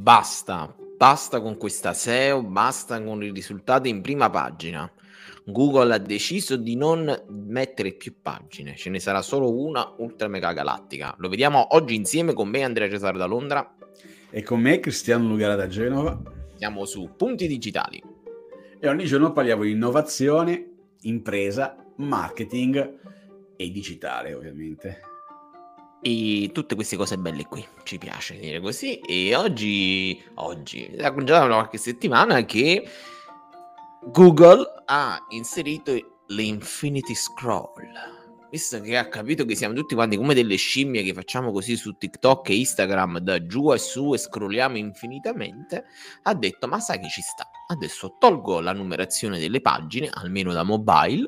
basta, basta con questa SEO, basta con i risultati in prima pagina. Google ha deciso di non mettere più pagine, ce ne sarà solo una ultra mega galattica. Lo vediamo oggi insieme con me Andrea Cesare da Londra e con me Cristiano Lugara da Genova. Siamo su Punti Digitali. E ogni giorno parliamo di innovazione, impresa, marketing e digitale ovviamente. E tutte queste cose belle qui, ci piace dire così. E oggi, oggi, da qualche settimana che Google ha inserito l'Infinity Scroll. Visto che ha capito che siamo tutti quanti come delle scimmie che facciamo così su TikTok e Instagram da giù e su e scrolliamo infinitamente, ha detto ma sai che ci sta, adesso tolgo la numerazione delle pagine, almeno da mobile,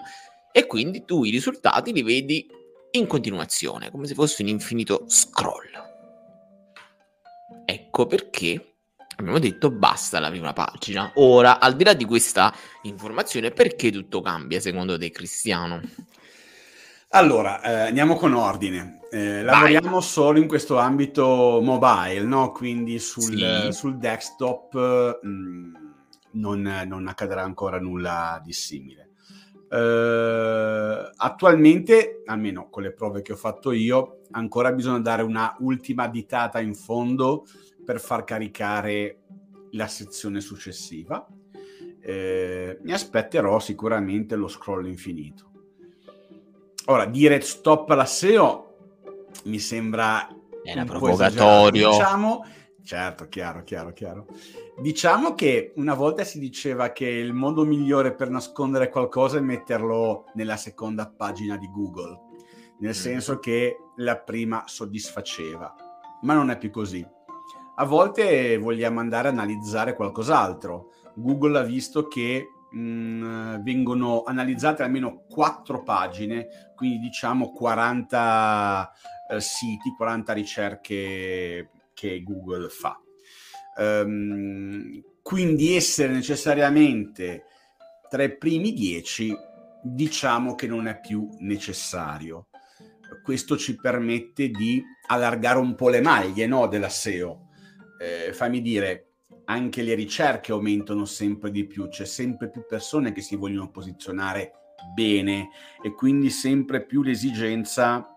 e quindi tu i risultati li vedi in continuazione, come se fosse un infinito scroll. Ecco perché abbiamo detto basta la prima pagina. Ora, al di là di questa informazione, perché tutto cambia secondo te, Cristiano? Allora, eh, andiamo con ordine. Eh, lavoriamo solo in questo ambito mobile, no? quindi sul, sì. sul desktop mh, mm, non, non, accadrà ancora nulla di simile. Uh, attualmente, almeno con le prove che ho fatto io, ancora bisogna dare una ultima ditata in fondo per far caricare la sezione successiva. Eh, mi aspetterò sicuramente lo scroll infinito. Ora, dire stop alla SEO mi sembra Era provocatorio. Diciamo, certo, chiaro, chiaro, chiaro. Diciamo che una volta si diceva che il modo migliore per nascondere qualcosa è metterlo nella seconda pagina di Google, nel mm. senso che la prima soddisfaceva, ma non è più così a volte vogliamo andare a analizzare qualcos'altro. Google ha visto che mh, mm, vengono analizzate almeno quattro pagine, quindi diciamo 40 eh, siti, 40 ricerche che Google fa. Um, quindi essere necessariamente tra i primi dieci diciamo che non è più necessario. Questo ci permette di allargare un po' le maglie no, della SEO eh, fammi dire, anche le ricerche aumentano sempre di più, c'è sempre più persone che si vogliono posizionare bene e quindi sempre più l'esigenza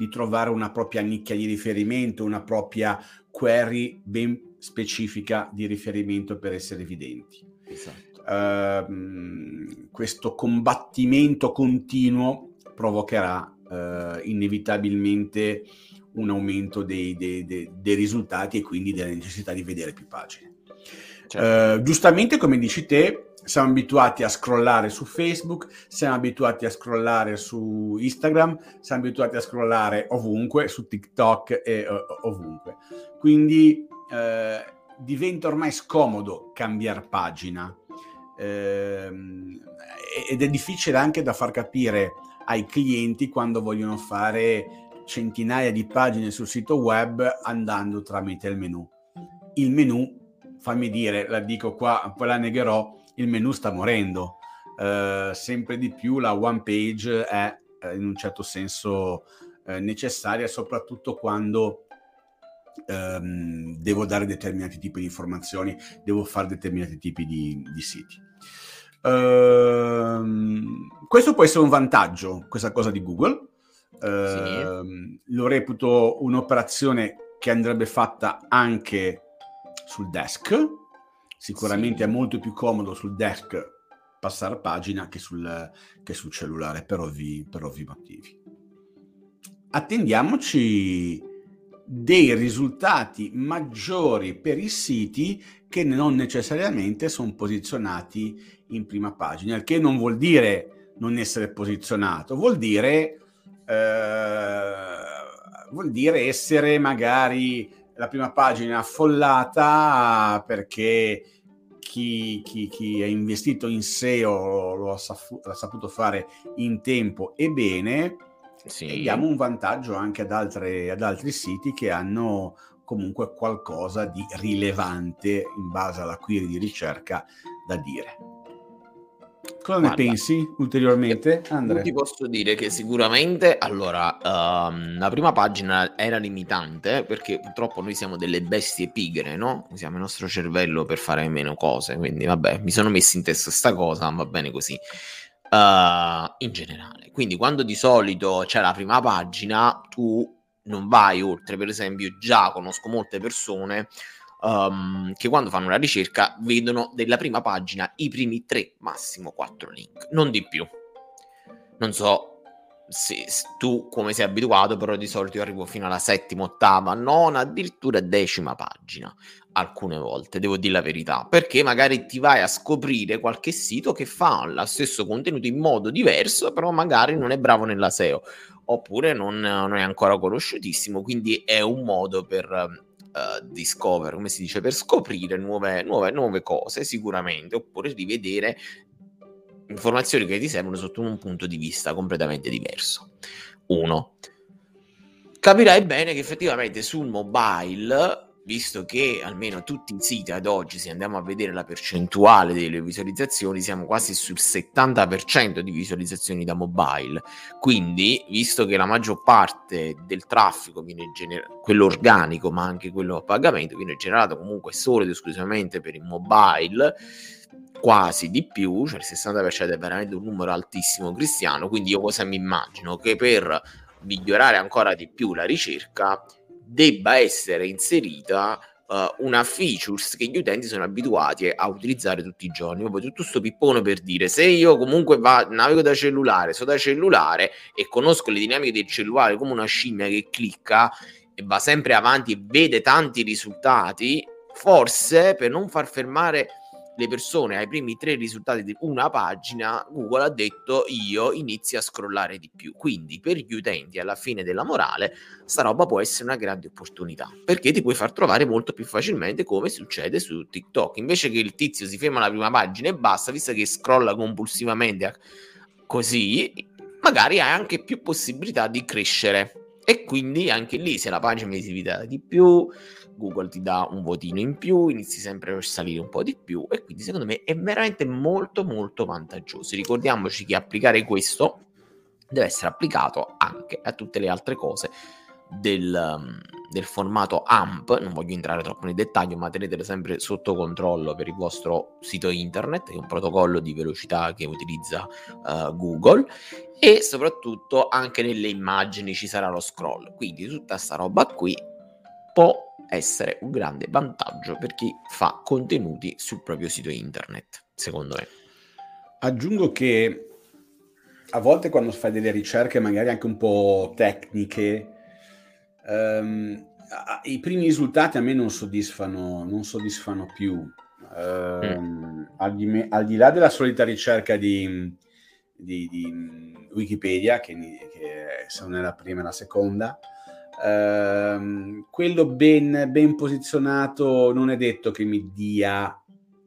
di trovare una propria nicchia di riferimento, una propria query ben specifica di riferimento per essere evidenti. Esatto. Uh, questo combattimento continuo provocherà uh, inevitabilmente un aumento dei, dei, dei, dei, risultati e quindi della necessità di vedere più pagine. Certo. Uh, giustamente, come dici te, siamo abituati a scrollare su Facebook, siamo abituati a scrollare su Instagram, siamo abituati a scrollare ovunque, su TikTok e ovunque. Quindi uh, diventa ormai scomodo cambiare pagina ehm, ed è difficile anche da far capire ai clienti quando vogliono fare centinaia di pagine sul sito web andando tramite il menu. Il menu, fammi dire, la dico qua, poi la negherò, il menu sta morendo. Uh, sempre di più la one page è uh, in un certo senso uh, necessaria, soprattutto quando um, devo dare determinati tipi di informazioni, devo fare determinati tipi di, di siti. Ehm, questo può essere un vantaggio, questa cosa di Google, sì. Ehm, lo reputo un'operazione che andrebbe fatta anche sul desk. Sicuramente sì. è molto più comodo sul desk passare pagina che sul, che sul cellulare per ovvi, per ovvi motivi. Attendiamoci dei risultati maggiori per i siti che non necessariamente sono posizionati in prima pagina, il che non vuol dire non essere posizionato, vuol dire eh, vuol dire essere magari la prima pagina affollata perché chi, chi, chi è investito in SEO lo ha, l'ha saputo fare in tempo e bene sì. e diamo un vantaggio anche ad, altre, ad altri siti che hanno comunque qualcosa di rilevante in base alla query di ricerca da dire. Cosa Guarda, ne pensi ulteriormente, Andrea? Ti posso dire che sicuramente, allora, um, la prima pagina era limitante perché purtroppo noi siamo delle bestie pigre, no? Usiamo il nostro cervello per fare meno cose, quindi vabbè, mi sono messo in testa sta cosa, va bene così. Uh, in generale, quindi quando di solito c'è la prima pagina, tu non vai oltre, per esempio, già conosco molte persone um, che quando fanno una ricerca vedono della prima pagina i primi tre, massimo quattro link, non di più. Non so se, se tu come sei abituato, però di solito arrivo fino alla settima, ottava, nona, addirittura decima pagina alcune volte, devo dire la verità, perché magari ti vai a scoprire qualche sito che fa lo stesso contenuto in modo diverso, però magari non è bravo nella SEO, oppure non, non è ancora conosciutissimo, quindi è un modo per uh, discover, come si dice, per scoprire nuove, nuove, nuove cose sicuramente, oppure rivedere informazioni che ti servono sotto un punto di vista completamente diverso. Uno, capirai bene che effettivamente sul mobile visto che almeno tutti i siti ad oggi, se andiamo a vedere la percentuale delle visualizzazioni, siamo quasi sul 70% di visualizzazioni da mobile. Quindi, visto che la maggior parte del traffico viene generato, quello organico, ma anche quello a pagamento, viene generato comunque solo ed esclusivamente per il mobile, quasi di più, cioè il 60% è veramente un numero altissimo cristiano, quindi io cosa mi immagino? Che per migliorare ancora di più la ricerca debba essere inserita uh, una features che gli utenti sono abituati a utilizzare tutti i giorni. Proprio tutto questo pippone per dire se io comunque va, navigo da cellulare, so da cellulare e conosco le dinamiche del cellulare come una scimmia che clicca e va sempre avanti e vede tanti risultati, forse per non far fermare le persone ai primi tre risultati di una pagina, Google ha detto io inizio a scrollare di più. Quindi per gli utenti alla fine della morale, sta roba può essere una grande opportunità, perché ti puoi far trovare molto più facilmente come succede su TikTok. Invece che il tizio si ferma alla prima pagina e basta, visto che scrolla compulsivamente così, magari hai anche più possibilità di crescere. E quindi anche lì, se la pagina è visitata di più, Google ti dà un votino in più, inizi sempre a salire un po' di più e quindi secondo me è veramente molto molto vantaggioso. Ricordiamoci che applicare questo deve essere applicato anche a tutte le altre cose del, um, del, formato AMP, non voglio entrare troppo nel dettaglio, ma tenetelo sempre sotto controllo per il vostro sito internet, è un protocollo di velocità che utilizza uh, Google e soprattutto anche nelle immagini ci sarà lo scroll. Quindi tutta sta roba qui può essere un grande vantaggio per chi fa contenuti sul proprio sito internet, secondo me. Aggiungo che a volte quando fai delle ricerche magari anche un po' tecniche, um, i primi risultati a me non soddisfano, non soddisfano più. Um, mm. al, di al, di là della solita ricerca di, di, di Wikipedia, che, che sono nella prima e la seconda, Ehm, quello ben, ben posizionato non è detto che mi dia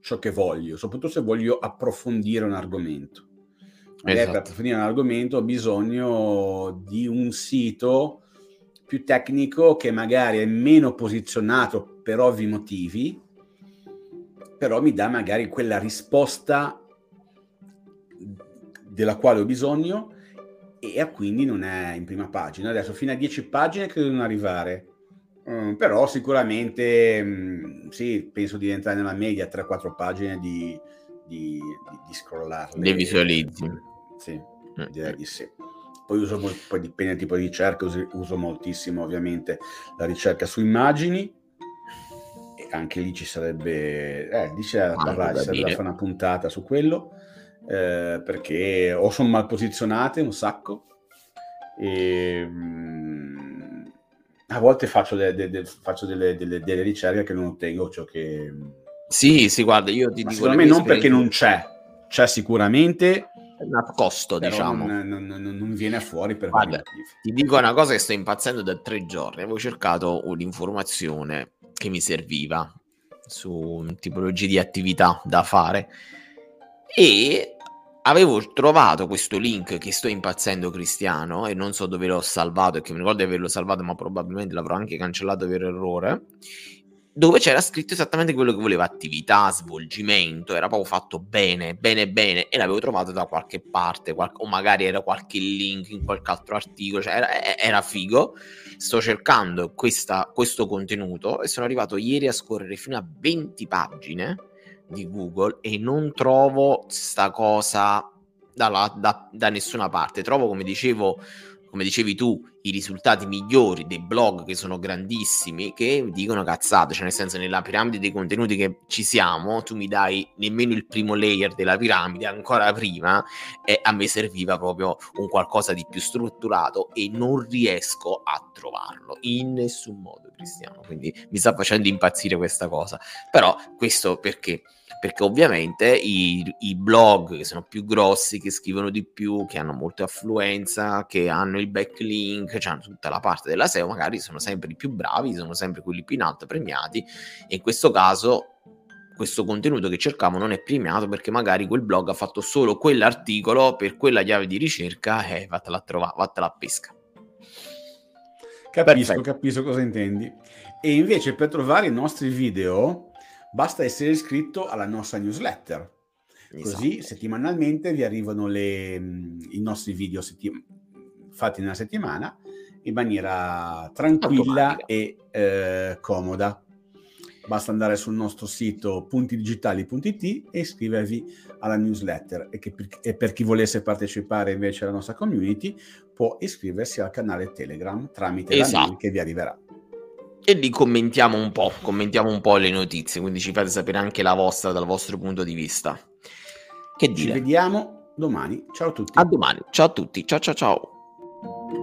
ciò che voglio, soprattutto se voglio approfondire un argomento. Esatto. per approfondire un argomento ho bisogno di un sito più tecnico che magari è meno posizionato per ovvi motivi, però mi dà magari quella risposta della quale ho bisogno e quindi non è in prima pagina. Adesso fino a 10 pagine credo di non arrivare. Um, però sicuramente um, sì, penso di entrare nella media 3-4 pagine di, di, di, di scrollarle. Le visualizzi. Sì, mm. direi di sì. Poi uso molto, poi dipende dal tipo di ricerca, uso, uso moltissimo ovviamente la ricerca su immagini. E anche lì ci sarebbe, eh, dice ah, da, sarebbe da fare una puntata su quello eh, perché o sono mal posizionate un sacco e mh, mm, a volte faccio, de, de, de, faccio delle, delle, delle, ricerche che non ottengo ciò che... Sì, sì, guarda, io ti Ma dico... Secondo me non perché non c'è, c'è sicuramente nascosto, diciamo. Non, non, non, non, viene fuori per Guarda, ti dico una cosa che sto impazzendo da tre giorni. Avevo cercato un'informazione che mi serviva su tipologie di attività da fare e avevo trovato questo link che sto impazzendo Cristiano e non so dove l'ho salvato e che mi ricordo di averlo salvato ma probabilmente l'avrò anche cancellato per errore dove c'era scritto esattamente quello che voleva, attività, svolgimento, era proprio fatto bene, bene, bene, e l'avevo trovato da qualche parte, qual- o magari era qualche link in qualche altro articolo, cioè era, era figo. Sto cercando questa, questo contenuto e sono arrivato ieri a scorrere fino a 20 pagine di Google e non trovo sta cosa dalla, da, da nessuna parte. Trovo, come dicevo, come dicevi tu, i risultati migliori dei blog che sono grandissimi che dicono cazzate, cioè nel senso nella piramide dei contenuti che ci siamo, tu mi dai nemmeno il primo layer della piramide, ancora prima, e a me serviva proprio un qualcosa di più strutturato e non riesco a trovarlo in nessun modo, Cristiano, quindi mi sta facendo impazzire questa cosa. Però questo perché? Perché ovviamente i, i, blog che sono più grossi, che scrivono di più, che hanno molta affluenza, che hanno il backlink, cioè hanno tutta la parte della SEO, magari sono sempre i più bravi, sono sempre quelli più in alto premiati e in questo caso questo contenuto che cercavo non è premiato perché magari quel blog ha fatto solo quell'articolo per quella chiave di ricerca e vattela a trovare, vattela a pesca. Capisco, Perfetto. capisco cosa intendi. E invece per trovare i nostri video basta essere iscritto alla nostra newsletter. Così esatto. settimanalmente vi arrivano le, i nostri video setti- fatti nella settimana in maniera tranquilla e eh, comoda. Basta andare sul nostro sito puntidigitali.it e iscrivervi alla newsletter e, per, e per chi volesse partecipare invece alla nostra community può iscriversi al canale Telegram tramite esatto. la link che vi arriverà e lì commentiamo un po', commentiamo un po' le notizie, quindi ci fate sapere anche la vostra dal vostro punto di vista. Che dire? Ci vediamo domani. Ciao a tutti. A domani. Ciao a tutti. Ciao ciao ciao.